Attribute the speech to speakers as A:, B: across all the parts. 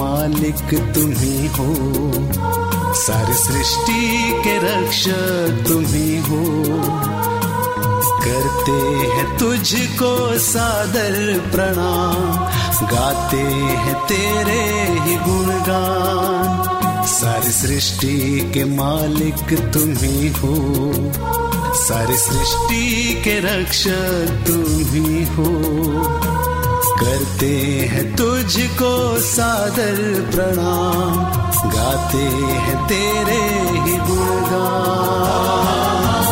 A: मालिक तुम ही। सारी सृष्टि के रक्षक तुम ही। करते हैं तुझको सादर प्रणाम। गाते हैं तेरे ही गुणगान। सारी सृष्टि के मालिक तुम ही। सारी सृष्टि के रक्षक तुम ही हो। करते हैं तुझको सादर प्रणाम। गाते हैं तेरे ही गुणगान।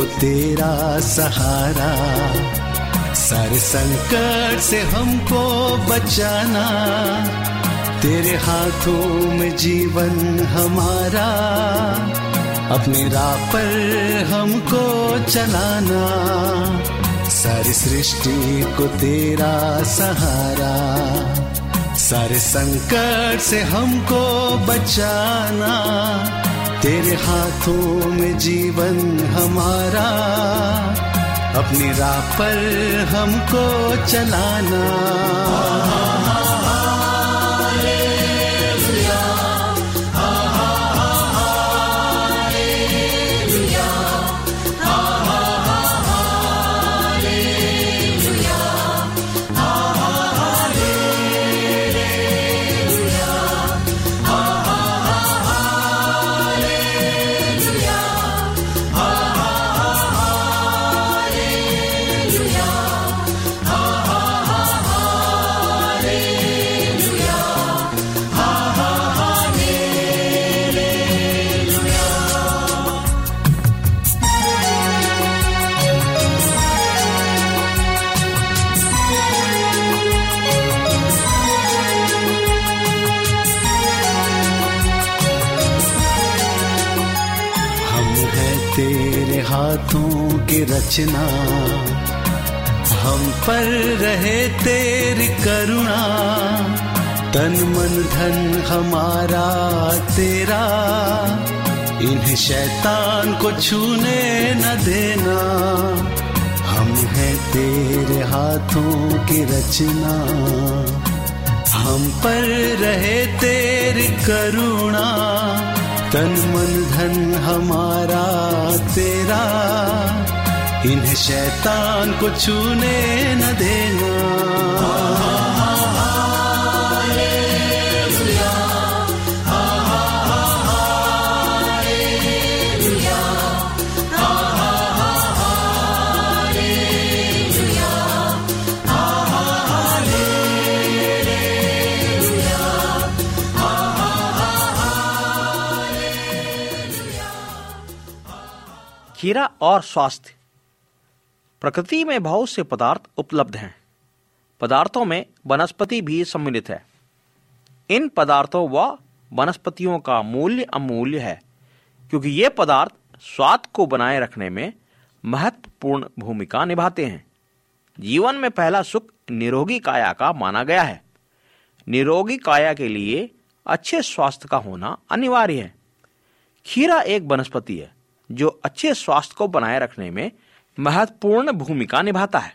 A: को तेरा सहारा। सारे संकट से हमको बचाना। तेरे हाथों में जीवन हमारा। अपने राह पर हमको चलाना। सारी सृष्टि को तेरा सहारा। सारे संकट से हमको बचाना। तेरे हाथों में जीवन हमारा अपनी राह पर हमको चलाना। की रचना। हम पर रहे तेरी करुणा। तन मन धन हमारा तेरा। इन्हें शैतान को छूने न देना। हम हैं तेरे हाथों की रचना। हम पर रहे तेरी करुणा। तन मन धन हमारा तेरा। इन्हें शैतान को छूने न देना।
B: खीरा और स्वास्थ्य। प्रकृति में बहुत से पदार्थ उपलब्ध हैं। पदार्थों में वनस्पति भी सम्मिलित है। इन पदार्थों व वनस्पतियों का मूल्य अमूल्य है, क्योंकि ये पदार्थ स्वाद को बनाए रखने में महत्वपूर्ण भूमिका निभाते हैं। जीवन में पहला सुख निरोगी काया का माना गया है। निरोगी काया के लिए अच्छे स्वास्थ्य का होना अनिवार्य है। खीरा एक वनस्पति है, जो अच्छे स्वास्थ्य को बनाए रखने में महत्वपूर्ण भूमिका निभाता है।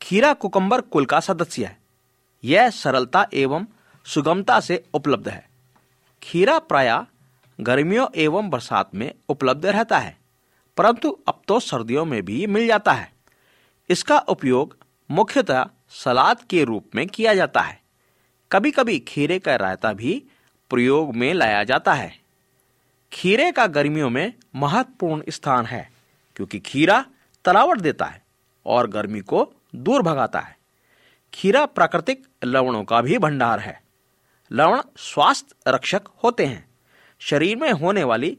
B: खीरा कुकम्बर कुल का सदस्य है। यह सरलता एवं सुगमता से उपलब्ध है। खीरा प्राय गर्मियों एवं बरसात में उपलब्ध रहता है, परंतु अब तो सर्दियों में भी मिल जाता है। इसका उपयोग मुख्यतः सलाद के रूप में किया जाता है। कभी कभी खीरे का रायता भी प्रयोग में लाया जाता है। खीरे का गर्मियों में महत्वपूर्ण स्थान है, क्योंकि खीरा तलावट देता है और गर्मी को दूर भगाता है। खीरा प्राकृतिक लवणों का भी भंडार है। लवण स्वास्थ्य रक्षक होते हैं। शरीर में होने वाली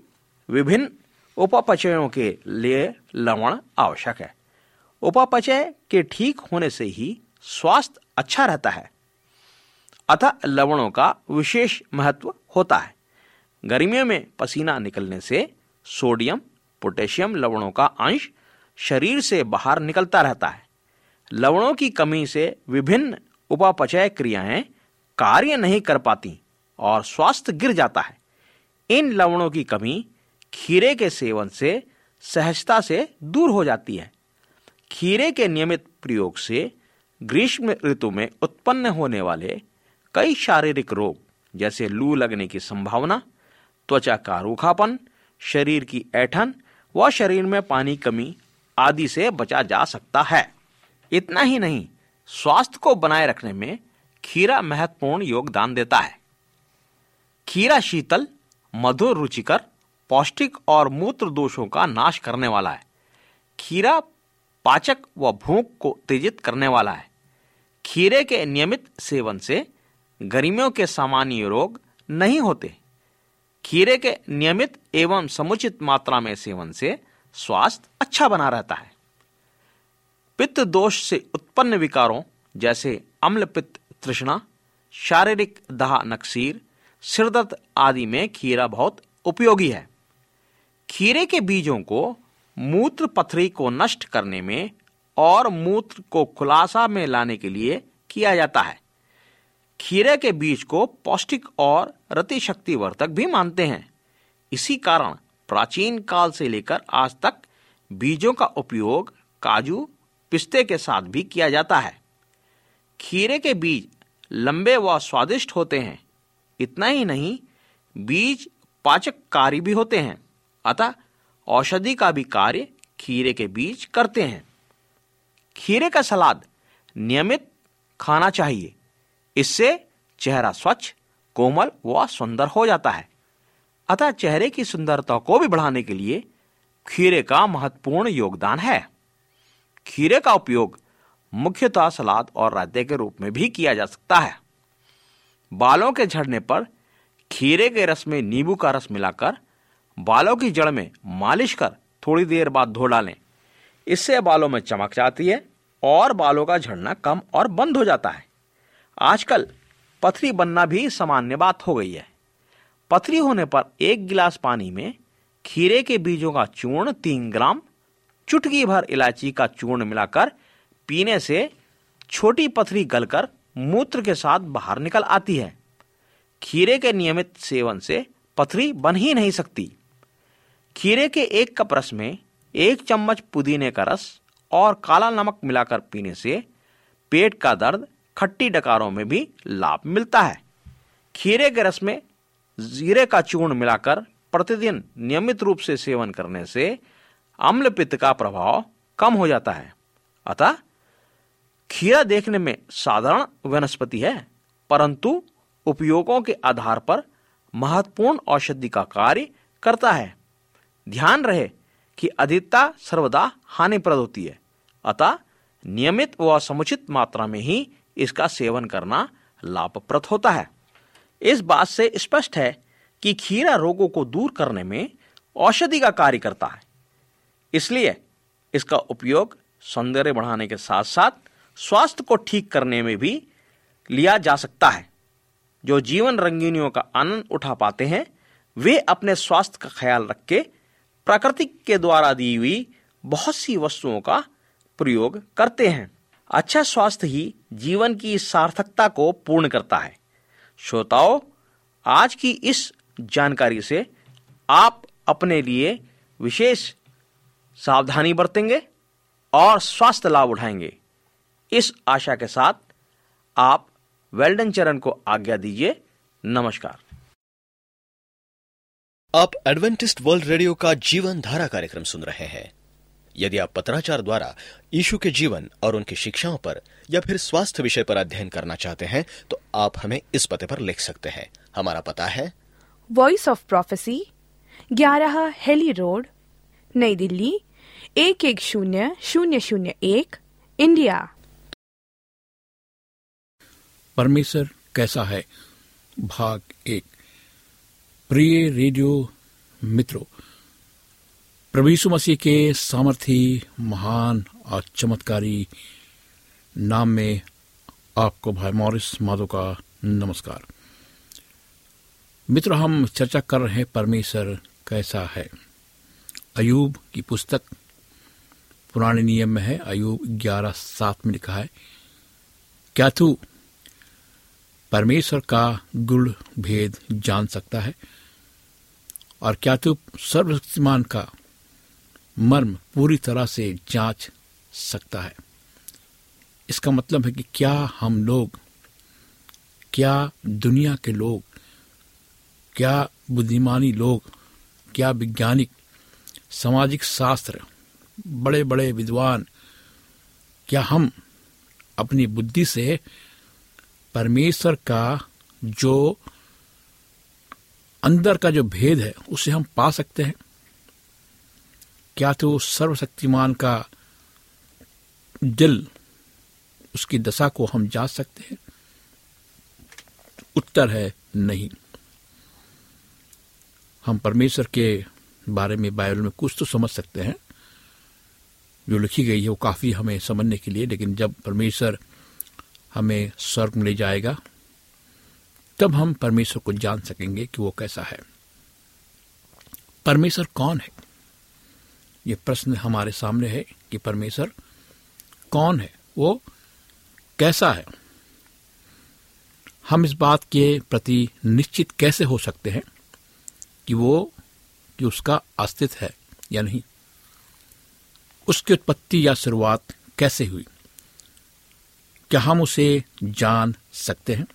B: विभिन्न उपापचयों के लिए लवण आवश्यक है। उपापचय के ठीक होने से ही स्वास्थ्य अच्छा रहता है। अतः लवणों का विशेष महत्व होता है। गर्मियों में पसीना निकलने से सोडियम, पोटेशियम लवणों का अंश शरीर से बाहर निकलता रहता है। लवणों की कमी से विभिन्न उपापचय क्रियाएँ कार्य नहीं कर पाती और स्वास्थ्य गिर जाता है। इन लवणों की कमी खीरे के सेवन से, सहजता से दूर हो जाती है। खीरे के नियमित प्रयोग से ग्रीष्म ऋतु में उत्पन्न होने वाले कई शारीरिक रोग, जैसे लू लगने की संभावना, त्वचा का रूखापन, शरीर की ऐठन व शरीर में पानी कमी आदि से बचा जा सकता है। इतना ही नहीं, स्वास्थ्य को बनाए रखने में खीरा महत्वपूर्ण योगदान देता है। खीरा शीतल, मधुर रुचिकर, पौष्टिक और मूत्र दोषों का नाश करने वाला है। खीरा पाचक व भूख को तेजित करने वाला है। खीरे के नियमित सेवन से गर्मियों के सामान्य रोग नहीं होते। खीरे के नियमित एवं समुचित मात्रा में सेवन से स्वास्थ्य अच्छा बना रहता है। पित्त दोष से उत्पन्न विकारों, जैसे अम्ल पित्त तृष्णा, शारीरिक दाह नक्सीर, सिरदर्द आदि में खीरा बहुत उपयोगी है। खीरे के बीजों को मूत्र पथरी को नष्ट करने में और मूत्र को खुलासा में लाने के लिए किया जाता है। खीरे के बीज को पौष्टिक और रति शक्ति वर्धक भी मानते हैं। इसी कारण प्राचीन काल से लेकर आज तक बीजों का उपयोग काजू, पिस्ते के साथ भी किया जाता है। खीरे के बीज लंबे व स्वादिष्ट होते हैं। इतना ही नहीं, बीज पाचक कार्य भी होते हैं। अतः औषधि का भी कार्य खीरे के बीज करते हैं। खीरे का सलाद नियमित खाना चाहिए। इससे चेहरा स्वच्छ, कोमल व सुंदर हो जाता है। अतः चेहरे की सुंदरता को भी बढ़ाने के लिए खीरे का महत्वपूर्ण योगदान है। खीरे का उपयोग मुख्यतः सलाद और रायते के रूप में भी किया जा सकता है। बालों के झड़ने पर खीरे के रस में नींबू का रस मिलाकर बालों की जड़ में मालिश कर थोड़ी देर बाद धो डालें। इससे बालों में चमक जाती है और बालों का झड़ना कम और बंद हो जाता है। आजकल पथरी बनना भी सामान्य बात हो गई है। पथरी होने पर एक गिलास पानी में खीरे के बीजों का चूर्ण तीन ग्राम, चुटकी भर इलायची का चूर्ण मिलाकर पीने से छोटी पथरी गलकर मूत्र के साथ बाहर निकल आती है। खीरे के नियमित सेवन से पथरी बन ही नहीं सकती। खीरे के एक कप रस में एक चम्मच पुदीने का रस और काला नमक मिलाकर पीने से पेट का दर्द खट्टी डकारों में भी लाभ मिलता है। खीरे के रस में जीरे का चूर्ण मिलाकर प्रतिदिन नियमित रूप से सेवन करने से अम्ल पित्त का प्रभाव कम हो जाता है। अतः खीरा देखने में साधारण वनस्पति है, परंतु उपयोगों के आधार पर महत्वपूर्ण औषधि का कार्य करता है। ध्यान रहे कि अधिकता सर्वदा हानिप्रद होती है, अतः नियमित व समुचित मात्रा में ही इसका सेवन करना लाभप्रद होता है। इस बात से स्पष्ट है कि खीरा रोगों को दूर करने में औषधि का कार्य करता है। इसलिए इसका उपयोग सौंदर्य बढ़ाने के साथ साथ स्वास्थ्य को ठीक करने में भी लिया जा सकता है। जो जीवन रंगीनियों का आनंद उठा पाते हैं, वे अपने स्वास्थ्य का ख्याल रख के प्रकृति के द्वारा दी हुई बहुत सी वस्तुओं का प्रयोग करते हैं। अच्छा स्वास्थ्य ही जीवन की सार्थकता को पूर्ण करता है। श्रोताओं, आज की इस जानकारी से आप अपने लिए विशेष सावधानी बरतेंगे और स्वास्थ्य लाभ उठाएँगे। इस आशा के साथ आप वेल्डन चरण को आज्ञा दीजिए। नमस्कार।
C: आप एडवेंटिस्ट वर्ल्ड रेडियो का जीवन धारा कार्यक्रम सुन रहे हैं। यदि आप पत्राचार द्वारा यीशु के जीवन और उनकी शिक्षाओं पर या फिर स्वास्थ्य विषय पर अध्ययन करना चाहते हैं तो आप हमें इस पते पर लिख सकते हैं। हमारा पता है।
D: वॉइस ऑफ़ प्रोफेसी ग्यारह हेली रोड नई दिल्ली एक एक शून्य शून्य शून्य एक इंडिया।
E: परमेश्वर कैसा है? भाग एक। प्रिय रेडियो मित्रों प्रभु मसीह के सामर्थी, महान और चमत्कारी नाम में आपको भाई मॉरिस माधो का नमस्कार। मित्र, हम चर्चा कर रहे हैं परमेश्वर कैसा है। अयूब की पुस्तक पुराने नियम में है। अयूब ग्यारह सात में लिखा है, क्या तू परमेश्वर का गुण भेद जान सकता है? और क्या तू सर्वशक्तिमान का मर्म पूरी तरह से जाँच सकता है। इसका मतलब है कि क्या हम लोग, क्या दुनिया के लोग, क्या बुद्धिमानी लोग, क्या वैज्ञानिक, सामाजिक शास्त्र बड़े बड़े विद्वान, क्या हम अपनी बुद्धि से परमेश्वर का जो अंदर का जो भेद है, उसे हम पा सकते हैं? क्या तो सर्वशक्तिमान का दिल उसकी दशा को हम जाँच सकते हैं? उत्तर है नहीं। हम परमेश्वर के बारे में बाइबल में कुछ तो समझ सकते हैं। जो लिखी गई है वो काफ़ी हमें समझने के लिए, लेकिन जब परमेश्वर हमें स्वर्ग में ले जाएगा, तब हम परमेश्वर को जान सकेंगे कि वो कैसा है। परमेश्वर कौन है? ये प्रश्न हमारे सामने है कि परमेश्वर कौन है? वो कैसा है? हम इस बात के प्रति निश्चित कैसे हो सकते हैं कि वो, कि उसका अस्तित्व है या नहीं? उसकी उत्पत्ति या शुरुआत कैसे हुई? क्या हम उसे जान सकते हैं?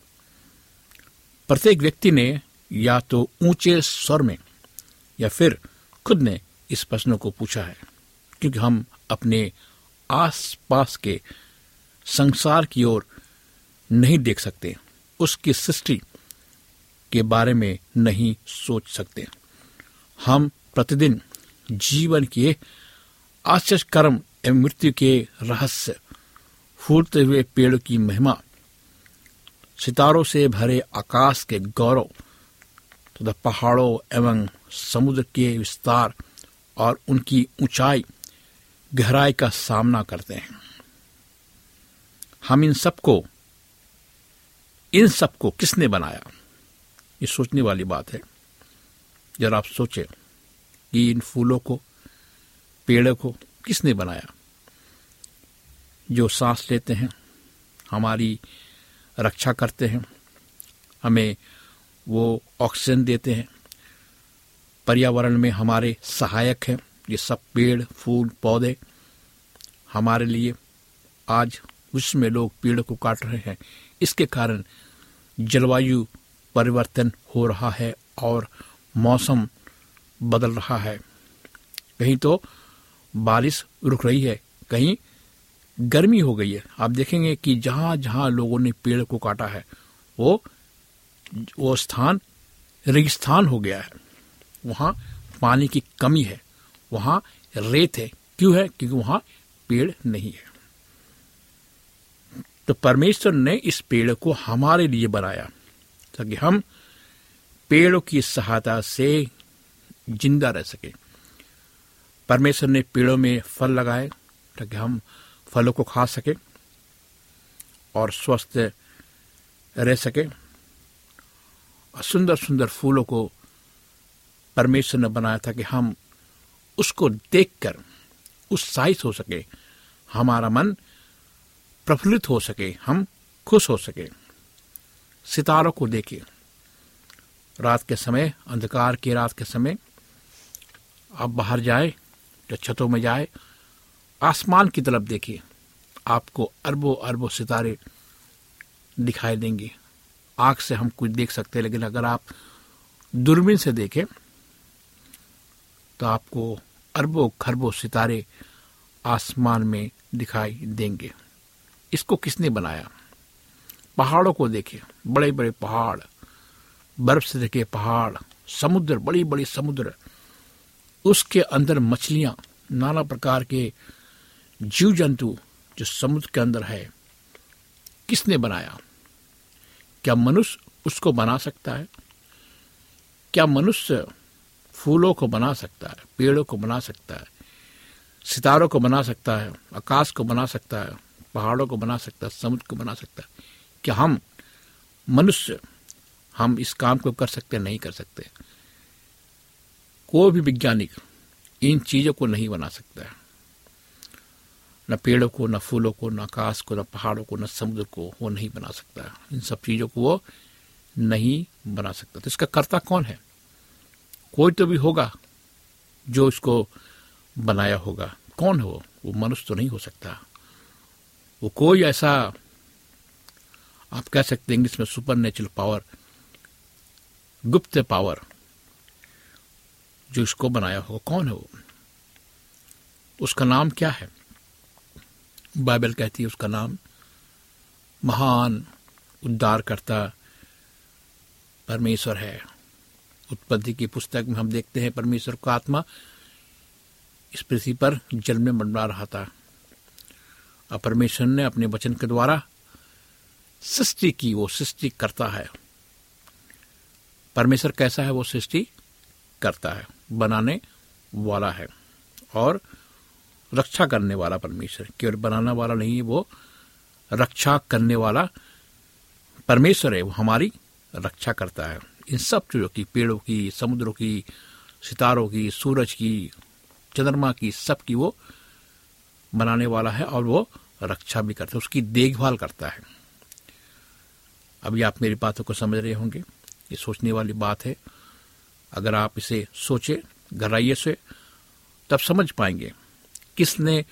E: प्रत्येक व्यक्ति ने या तो ऊँचे स्वर में या फिर खुद ने इस प्रश्न को पूछा है, क्योंकि हम अपने आसपास के संसार की ओर नहीं देख सकते, उसकी सृष्टि के बारे में नहीं सोच सकते। हम प्रतिदिन जीवन के आश्चर्य कर्म एवं मृत्यु के रहस्य फूलते हुए पेड़ की महिमा, सितारों से भरे आकाश के गौरव तथा तो पहाड़ों एवं समुद्र के विस्तार और उनकी ऊंचाई गहराई का सामना करते हैं। हम इन सबको इन सबको किसने बनाया? ये सोचने वाली बात है। जरा आप सोचें कि इन फूलों को, पेड़ों को किसने बनाया? जो सांस लेते हैं, हमारी रक्षा करते हैं, हमें वो ऑक्सीजन देते हैं पर्यावरण में हमारे सहायक हैं। ये सब पेड़, फूल, पौधे हमारे लिए आज विश्व में लोग पेड़ को काट रहे हैं। इसके कारण जलवायु परिवर्तन हो रहा है और मौसम बदल रहा है। कहीं तो बारिश रुक रही है, कहीं गर्मी हो गई है। आप देखेंगे कि जहाँ जहाँ लोगों ने पेड़ को काटा है, वो वो स्थान, रेगिस्तान हो गया है। वहाँ पानी की कमी है। वहाँ रेत है। क्यों है? क्योंकि वहाँ पेड़ नहीं है। तो परमेश्वर ने इस पेड़ को हमारे लिए बनाया, ताकि हम पेड़ों की सहायता से ज़िंदा रह सके। परमेश्वर ने पेड़ों में फल लगाए, ताकि हम फलों को खा सके और स्वस्थ रह सके। और सुंदर सुंदर फूलों को परमेश्वर ने बनाया था कि हम उसको देखकर उत्साहित हो सके, हमारा मन प्रफुल्लित हो सके, हम खुश हो सके। सितारों को देखें रात के समय, अंधकार की रात के समय, आप बाहर जाए या छतों में जाए, आसमान की तरफ़ देखिए। आपको अरबों अरबों सितारे दिखाई देंगे। आँख से हम कुछ देख सकते हैं, लेकिन अगर आप दूरबीन से देखें तो आपको अरबों खरबों सितारे आसमान में दिखाई देंगे। इसको किसने बनाया? पहाड़ों को देखे। बड़े बड़े पहाड़, बर्फ़ से ढके पहाड़, समुद्र बड़ी बड़ी समुद्र। उसके अंदर मछलियाँ, नाना प्रकार के जीव जंतु जो समुद्र के अंदर है। किसने बनाया? क्या मनुष्य उसको बना सकता है? क्या मनुष्य फूलों को बना सकता है, पेड़ों को बना सकता है, सितारों को बना सकता है, आकाश को बना सकता है, पहाड़ों को बना सकता है, समुद्र को बना सकता है क्या हम मनुष्य, हम इस काम को कर सकते, नहीं कर सकते। कोई भी वैज्ञानिक इन चीज़ों को नहीं बना सकता है। न पेड़ों को, न फूलों को, न आकाश को, न पहाड़ों को, न समुद्र को वो नहीं बना सकता इन सब चीज़ों को वो नहीं बना सकता। तो इसका कर्ता कौन है? कोई तो भी होगा जो इसको बनाया होगा। कौन है वो? मनुष्य तो नहीं हो सकता। वो कोई ऐसा, आप कह सकते हैं इंग्लिश में सुपर नेचुरल पावर गुप्त पावर जो इसको बनाया होगा। कौन है वो? उसका नाम क्या है? बाइबल कहती है उसका नाम महान उद्धारकर्ता परमेश्वर है। उत्पत्ति की पुस्तक में हम देखते हैं, परमेश्वर का आत्मा इस पृथ्वी पर जल में मंडरा रहा था। और परमेश्वर ने अपने वचन के द्वारा सृष्टि की, वो सृष्टि करता है। परमेश्वर कैसा है, वो सृष्टि करता है, बनाने वाला है और रक्षा करने वाला परमेश्वर। केवल बनाने वाला नहीं है वो रक्षा करने वाला परमेश्वर है, वो हमारी रक्षा करता है। इन सब चीज़ों की, पेड़ों की, समुद्रों की, सितारों की, सूरज की, चंद्रमा की, सब की वो बनाने वाला है और वो रक्षा भी करता है, उसकी देखभाल करता है। अभी आप मेरी बातों को समझ रहे होंगे, ये सोचने वाली बात है। अगर आप इसे सोचे गहराइए से, तब समझ पाएँगे किसने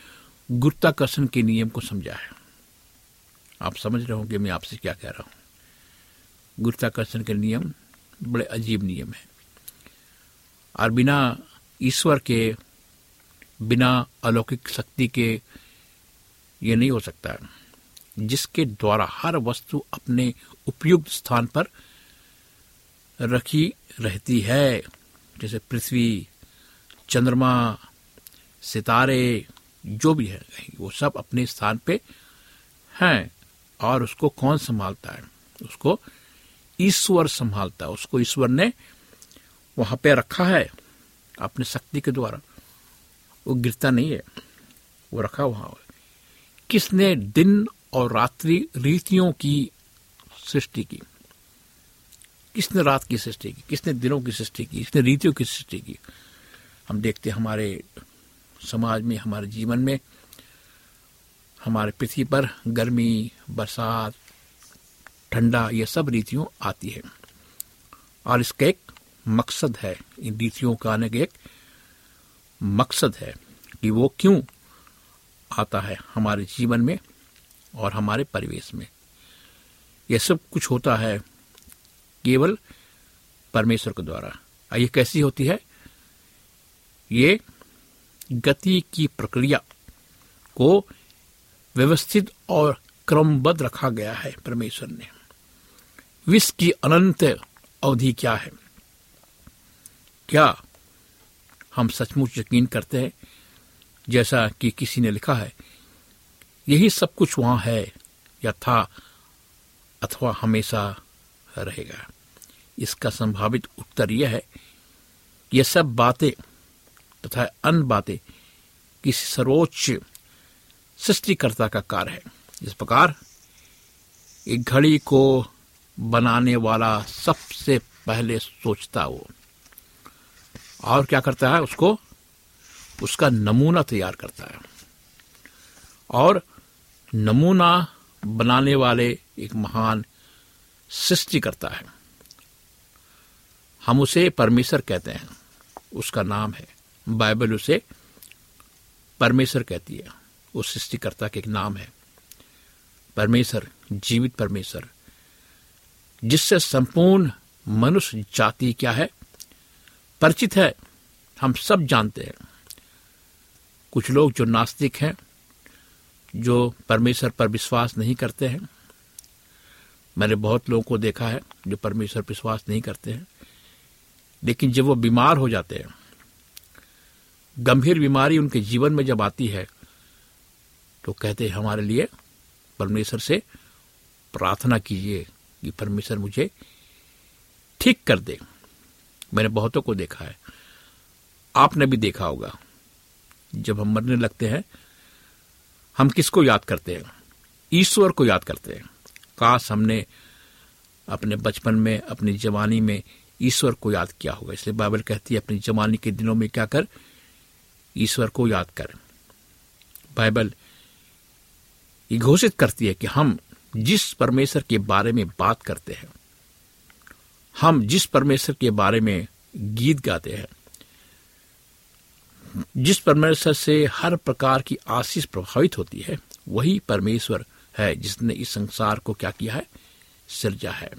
E: गुरुत्वाकर्षण के नियम को समझा है। आप समझ रहे होंगे मैं आपसे क्या कह रहा हूँ। गुरुत्वाकर्षण के नियम बड़े अजीब नियम है। और बिना ईश्वर के, बिना अलौकिक शक्ति के ये नहीं हो सकता। जिसके द्वारा हर वस्तु अपने उपयुक्त स्थान पर रखी रहती है, जैसे पृथ्वी, चंद्रमा, सितारे, जो भी है, वो सब अपने स्थान पे हैं, और उसको कौन संभालता है? उसको ईश्वर संभालता है। उसको ईश्वर ने वहाँ पे रखा है, अपनी शक्ति के द्वारा। वो गिरता नहीं है, वो रखा वहाँ किसने दिन और रात्रि रीतियों की सृष्टि की? किसने रात की सृष्टि की? किसने दिनों की सृष्टि की? किसने रीतियों की सृष्टि की? हम देखते हमारे समाज में, हमारे जीवन में, हमारे पृथ्वी पर गर्मी, बरसात ठंडा, ये सब रीतियों आती है। और इसका एक मकसद है, इन रीतियों का आने का एक मकसद है कि वो क्यों आता है हमारे जीवन में और हमारे परिवेश में। यह सब कुछ होता है केवल परमेश्वर के द्वारा। ये कैसी होती है? ये गति की प्रक्रिया को व्यवस्थित और क्रमबद्ध रखा गया है परमेश्वर ने। विश्व की अनंत अवधि क्या है? क्या हम सचमुच यकीन करते हैं, जैसा कि किसी ने लिखा है, यही सब कुछ वहाँ है या था अथवा हमेशा रहेगा? इसका संभावित उत्तर यह है, ये सब बातें तथा अन्य बातें किसी सर्वोच्च सृष्टिकर्ता का कार्य है। इस प्रकार एक घड़ी को बनाने वाला सबसे पहले सोचता वो। और क्या करता है उसको? उसका नमूना तैयार करता है। और नमूना बनाने वाले एक महान सृष्टि करता है। हम उसे परमेश्वर कहते हैं। उसका नाम है। बाइबल उसे परमेश्वर कहती है। उस सृष्टिकर्ता के एक नाम है। परमेश्वर, जीवित परमेश्वर। जिससे संपूर्ण मनुष्य जाति क्या है? परिचित है। हम सब जानते हैं। कुछ लोग जो नास्तिक हैं, जो परमेश्वर पर विश्वास नहीं करते हैं। मैंने बहुत लोगों को देखा है जो परमेश्वर पर विश्वास नहीं करते हैं। लेकिन जब वो बीमार हो जाते हैं, गंभीर बीमारी उनके जीवन में जब आती है तो कहते हैं, हमारे लिए परमेश्वर से प्रार्थना कीजिए। कि परमेश्वर मुझे ठीक कर दे। मैंने बहुतों को देखा है। आपने भी देखा होगा। जब हम मरने लगते हैं, हम किसको याद करते हैं? ईश्वर को याद करते हैं। काश हमने अपने बचपन में, अपनी जवानी में ईश्वर को याद किया होगा। इसलिए बाइबल कहती है, अपनी जवानी के दिनों में क्या कर? ईश्वर को याद कर। बाइबल ये घोषित करती है कि हम जिस परमेश्वर के बारे में बात करते हैं, हम जिस परमेश्वर के बारे में गीत गाते हैं, जिस परमेश्वर से हर प्रकार की आशीष प्रभावित होती है, वही परमेश्वर है जिसने इस संसार को क्या किया है? सिरजा है।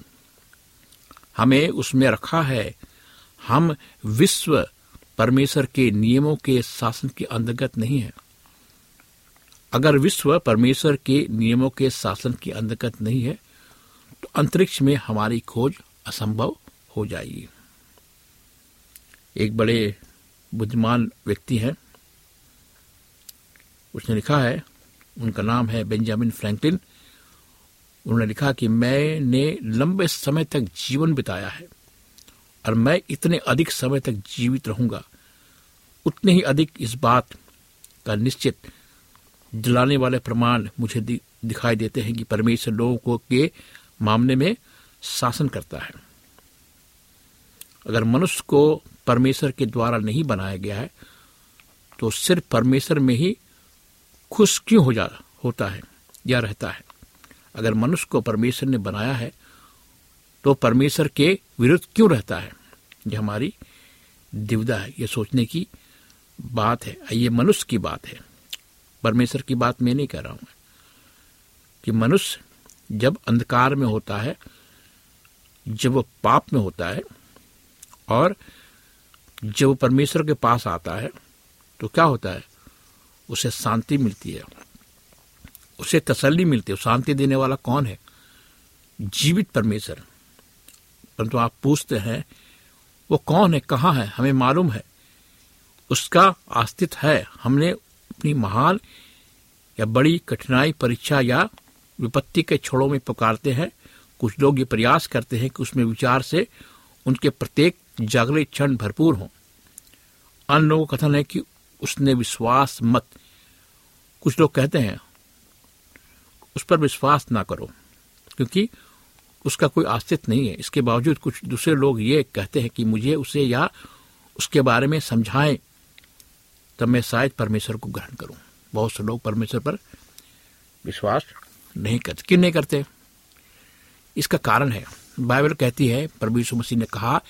E: हमें उसमें रखा है, हम विश्व परमेश्वर के नियमों के शासन के अंतर्गत नहीं है। अगर विश्व परमेश्वर के नियमों के शासन के अंतर्गत नहीं है तो अंतरिक्ष में हमारी खोज असंभव हो जाएगी। एक बड़े बुद्धिमान व्यक्ति हैं। उसने लिखा है, उनका नाम है बेंजामिन फ्रैंकलिन। उन्होंने लिखा कि मैंने लंबे समय तक जीवन बिताया है और मैं इतने अधिक समय तक जीवित रहूँगा। उतने ही अधिक इस बात का निश्चित दिलाने वाले प्रमाण मुझे दिखाई देते हैं कि परमेश्वर लोगों को के मामले में शासन करता है। अगर मनुष्य को परमेश्वर के द्वारा नहीं बनाया गया है तो सिर्फ़ परमेश्वर में ही खुश क्यों हो जा, होता है या रहता है? अगर मनुष्य को परमेश्वर ने बनाया है तो परमेश्वर के विरुद्ध क्यों रहता है? यह हमारी दिवदा है, यह सोचने की बात है ये मनुष्य की बात है। परमेश्वर की बात मैं नहीं कह रहा हूँ कि मनुष्य जब अंधकार में होता है, जब वो पाप में होता है, और जब वो परमेश्वर के पास आता है तो क्या होता है? उसे शांति मिलती है। उसे तसल्ली मिलती है। शांति देने वाला कौन है? जीवित परमेश्वर। परंतु आप पूछते हैं, वो कौन है? कहाँ है? हमें मालूम है। उसका अस्तित्व है। हमने अपनी महान या बड़ी कठिनाई, परीक्षा या विपत्ति के छोड़ों में पुकारते हैं। कुछ लोग ये प्रयास करते हैं कि उसमें विचार से उनके प्रत्येक जागृत क्षण भरपूर हों। अन्य लोगों का कथन है कि उसने विश्वास मत। कुछ लोग कहते हैं, उस पर विश्वास ना करो, क्योंकि उसका कोई अस्तित्व नहीं है। इसके बावजूद कुछ दूसरे लोग ये कहते हैं कि मुझे उसे या उसके बारे में समझाएँ। तब मैं शायद परमेश्वर को ग्रहण करूँ। बहुत से लोग परमेश्वर पर विश्वास नहीं करते क्यों नहीं करते? इसका कारण है, बाइबल कहती है, प्रभु यीशु मसीह ने कहा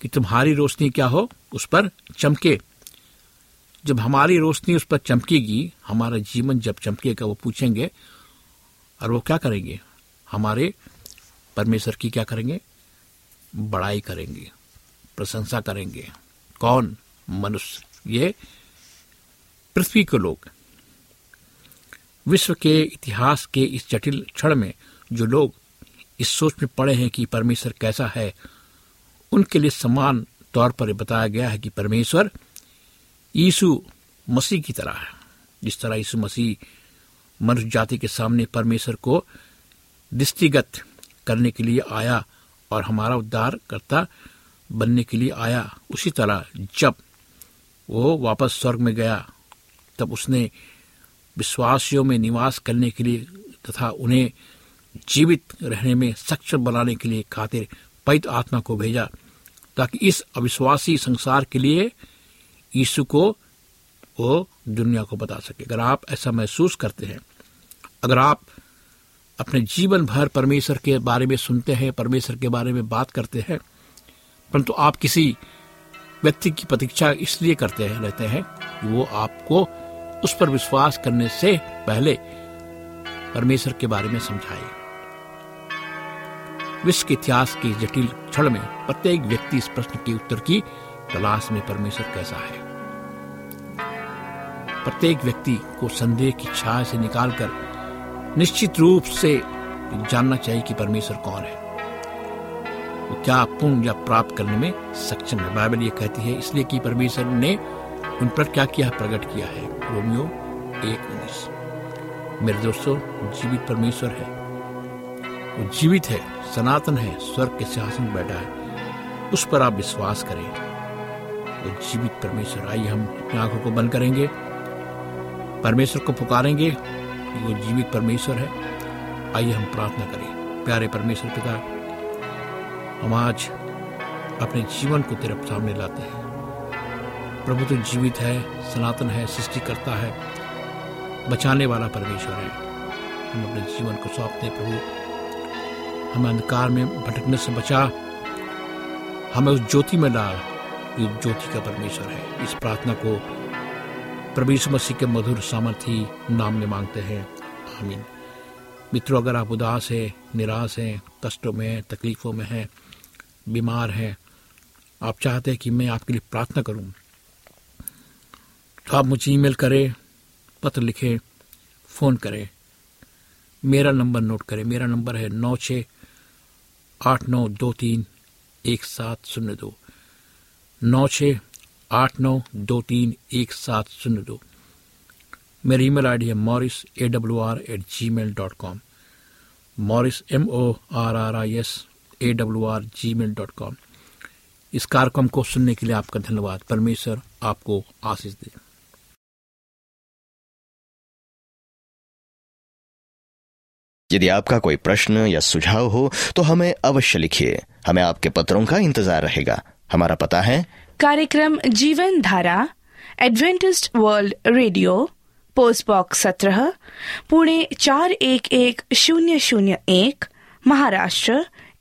E: कि तुम्हारी रोशनी क्या हो? उस पर चमके। जब हमारी रोशनी उस पर चमकेगी, हमारा जीवन जब चमकेगा, वो पूछेंगे, और वो क्या करेंगे? हमारे परमेश्वर की क्या करेंगे? बड़ाई करेंगे, प्रशंसा करेंगे। कौन? मनुष्य। ये पृथ्वी के लोग विश्व के इतिहास के इस जटिल क्षण में जो लोग इस सोच में पड़े हैं कि परमेश्वर कैसा है, उनके लिए समान तौर पर बताया गया है कि परमेश्वर यीशु मसीह की तरह है। जिस तरह यीशु मसीह मनुष्य जाति के सामने परमेश्वर को दृष्टिगत करने के लिए आया और हमारा उद्धार करता बनने के लिए आया, उसी तरह जब वो वापस स्वर्ग में गया। तब उसने विश्वासियों में निवास करने के लिए तथा उन्हें जीवित रहने में सक्षम बनाने के लिए खातिर पवित्र आत्मा को भेजा, ताकि इस अविश्वासी संसार के लिए यीशु को वो दुनिया को बता सके। अगर आप ऐसा महसूस करते हैं, अगर आप अपने जीवन भर परमेश्वर के बारे में सुनते हैं, परमेश्वर के बारे में बात करते हैं, परंतु आप किसी व्यक्ति की प्रतीक्षा इसलिए करते हैं, रहते हैं कि वो आपको उस पर विश्वास करने से पहले परमेश्वर के बारे में समझाए। विश्व के इतिहास के जटिल क्षण में प्रत्येक व्यक्ति इस प्रश्न के उत्तर की तलाश में परमेश्वर कैसा है? प्रत्येक व्यक्ति को संदेह की छाया से निकालकर निश्चित रूप से जानना चाहिए कि परमेश्वर कौन है। क्या पुण्य या प्राप्त करने में सक्षम है? बाइबल ये कहती है, इसलिए कि परमेश्वर ने उन पर क्या किया, प्रकट किया है? रोमियो एक उन्नीस। मेरे दोस्तों, जीवित परमेश्वर है। वो जीवित है, सनातन है, स्वर्ग के सिंहासन बैठा है। उस पर आप विश्वास करें। वो जीवित परमेश्वर, आइए हम अपनी आँखों को बंद करेंगे। परमेश्वर को पुकारेंगे वो जीवित परमेश्वर है। आइए हम प्रार्थना करें। प्यारे परमेश्वर पिता हम आज अपने जीवन को तेरे सामने लाते हैं। प्रभु तो जीवित है, सनातन है सृष्टि करता है, बचाने वाला परमेश्वर है। हम अपने जीवन को सौंपते प्रभु। हमें अंधकार में, भटकने से बचा। हमें उस ज्योति में डाल जो ज्योति का परमेश्वर है। इस प्रार्थना को प्रभु मसीह के मधुर सामर्थी नाम में मांगते हैं। आमीन। मित्रों, अगर आप उदास हैं, निराश हैं, कष्टों में तकलीफों में हैं बीमार हैं। आप चाहते हैं कि मैं आपके लिए प्रार्थना करूँ। तो आप मुझे ईमेल करें, पत्र लिखें, फ़ोन करें। मेरा नंबर नोट करें। मेरा नंबर है नौ छ आठ नौ दो तीन एक सात शून्य दो। नौ छ आठ नौ दो तीन एक सात शून्य दो। मेरी ईमेल आईडी है Morris A W R at G mail dot com Morris M O R R I S A W R G mail dot com इस कार्यक्रम को सुनने के लिए आपका धन्यवाद। परमेश्वर आपको आशीष दे।
C: यदि आपका कोई प्रश्न या सुझाव हो तो हमें अवश्य लिखिए। हमें आपके पत्रों का इंतज़ार रहेगा। हमारा पता है
D: कार्यक्रम Jeevan Dhara Adventist world radio post box सत्रह पुणे चार एक एक शून्य शून्य एक महाराष्ट्र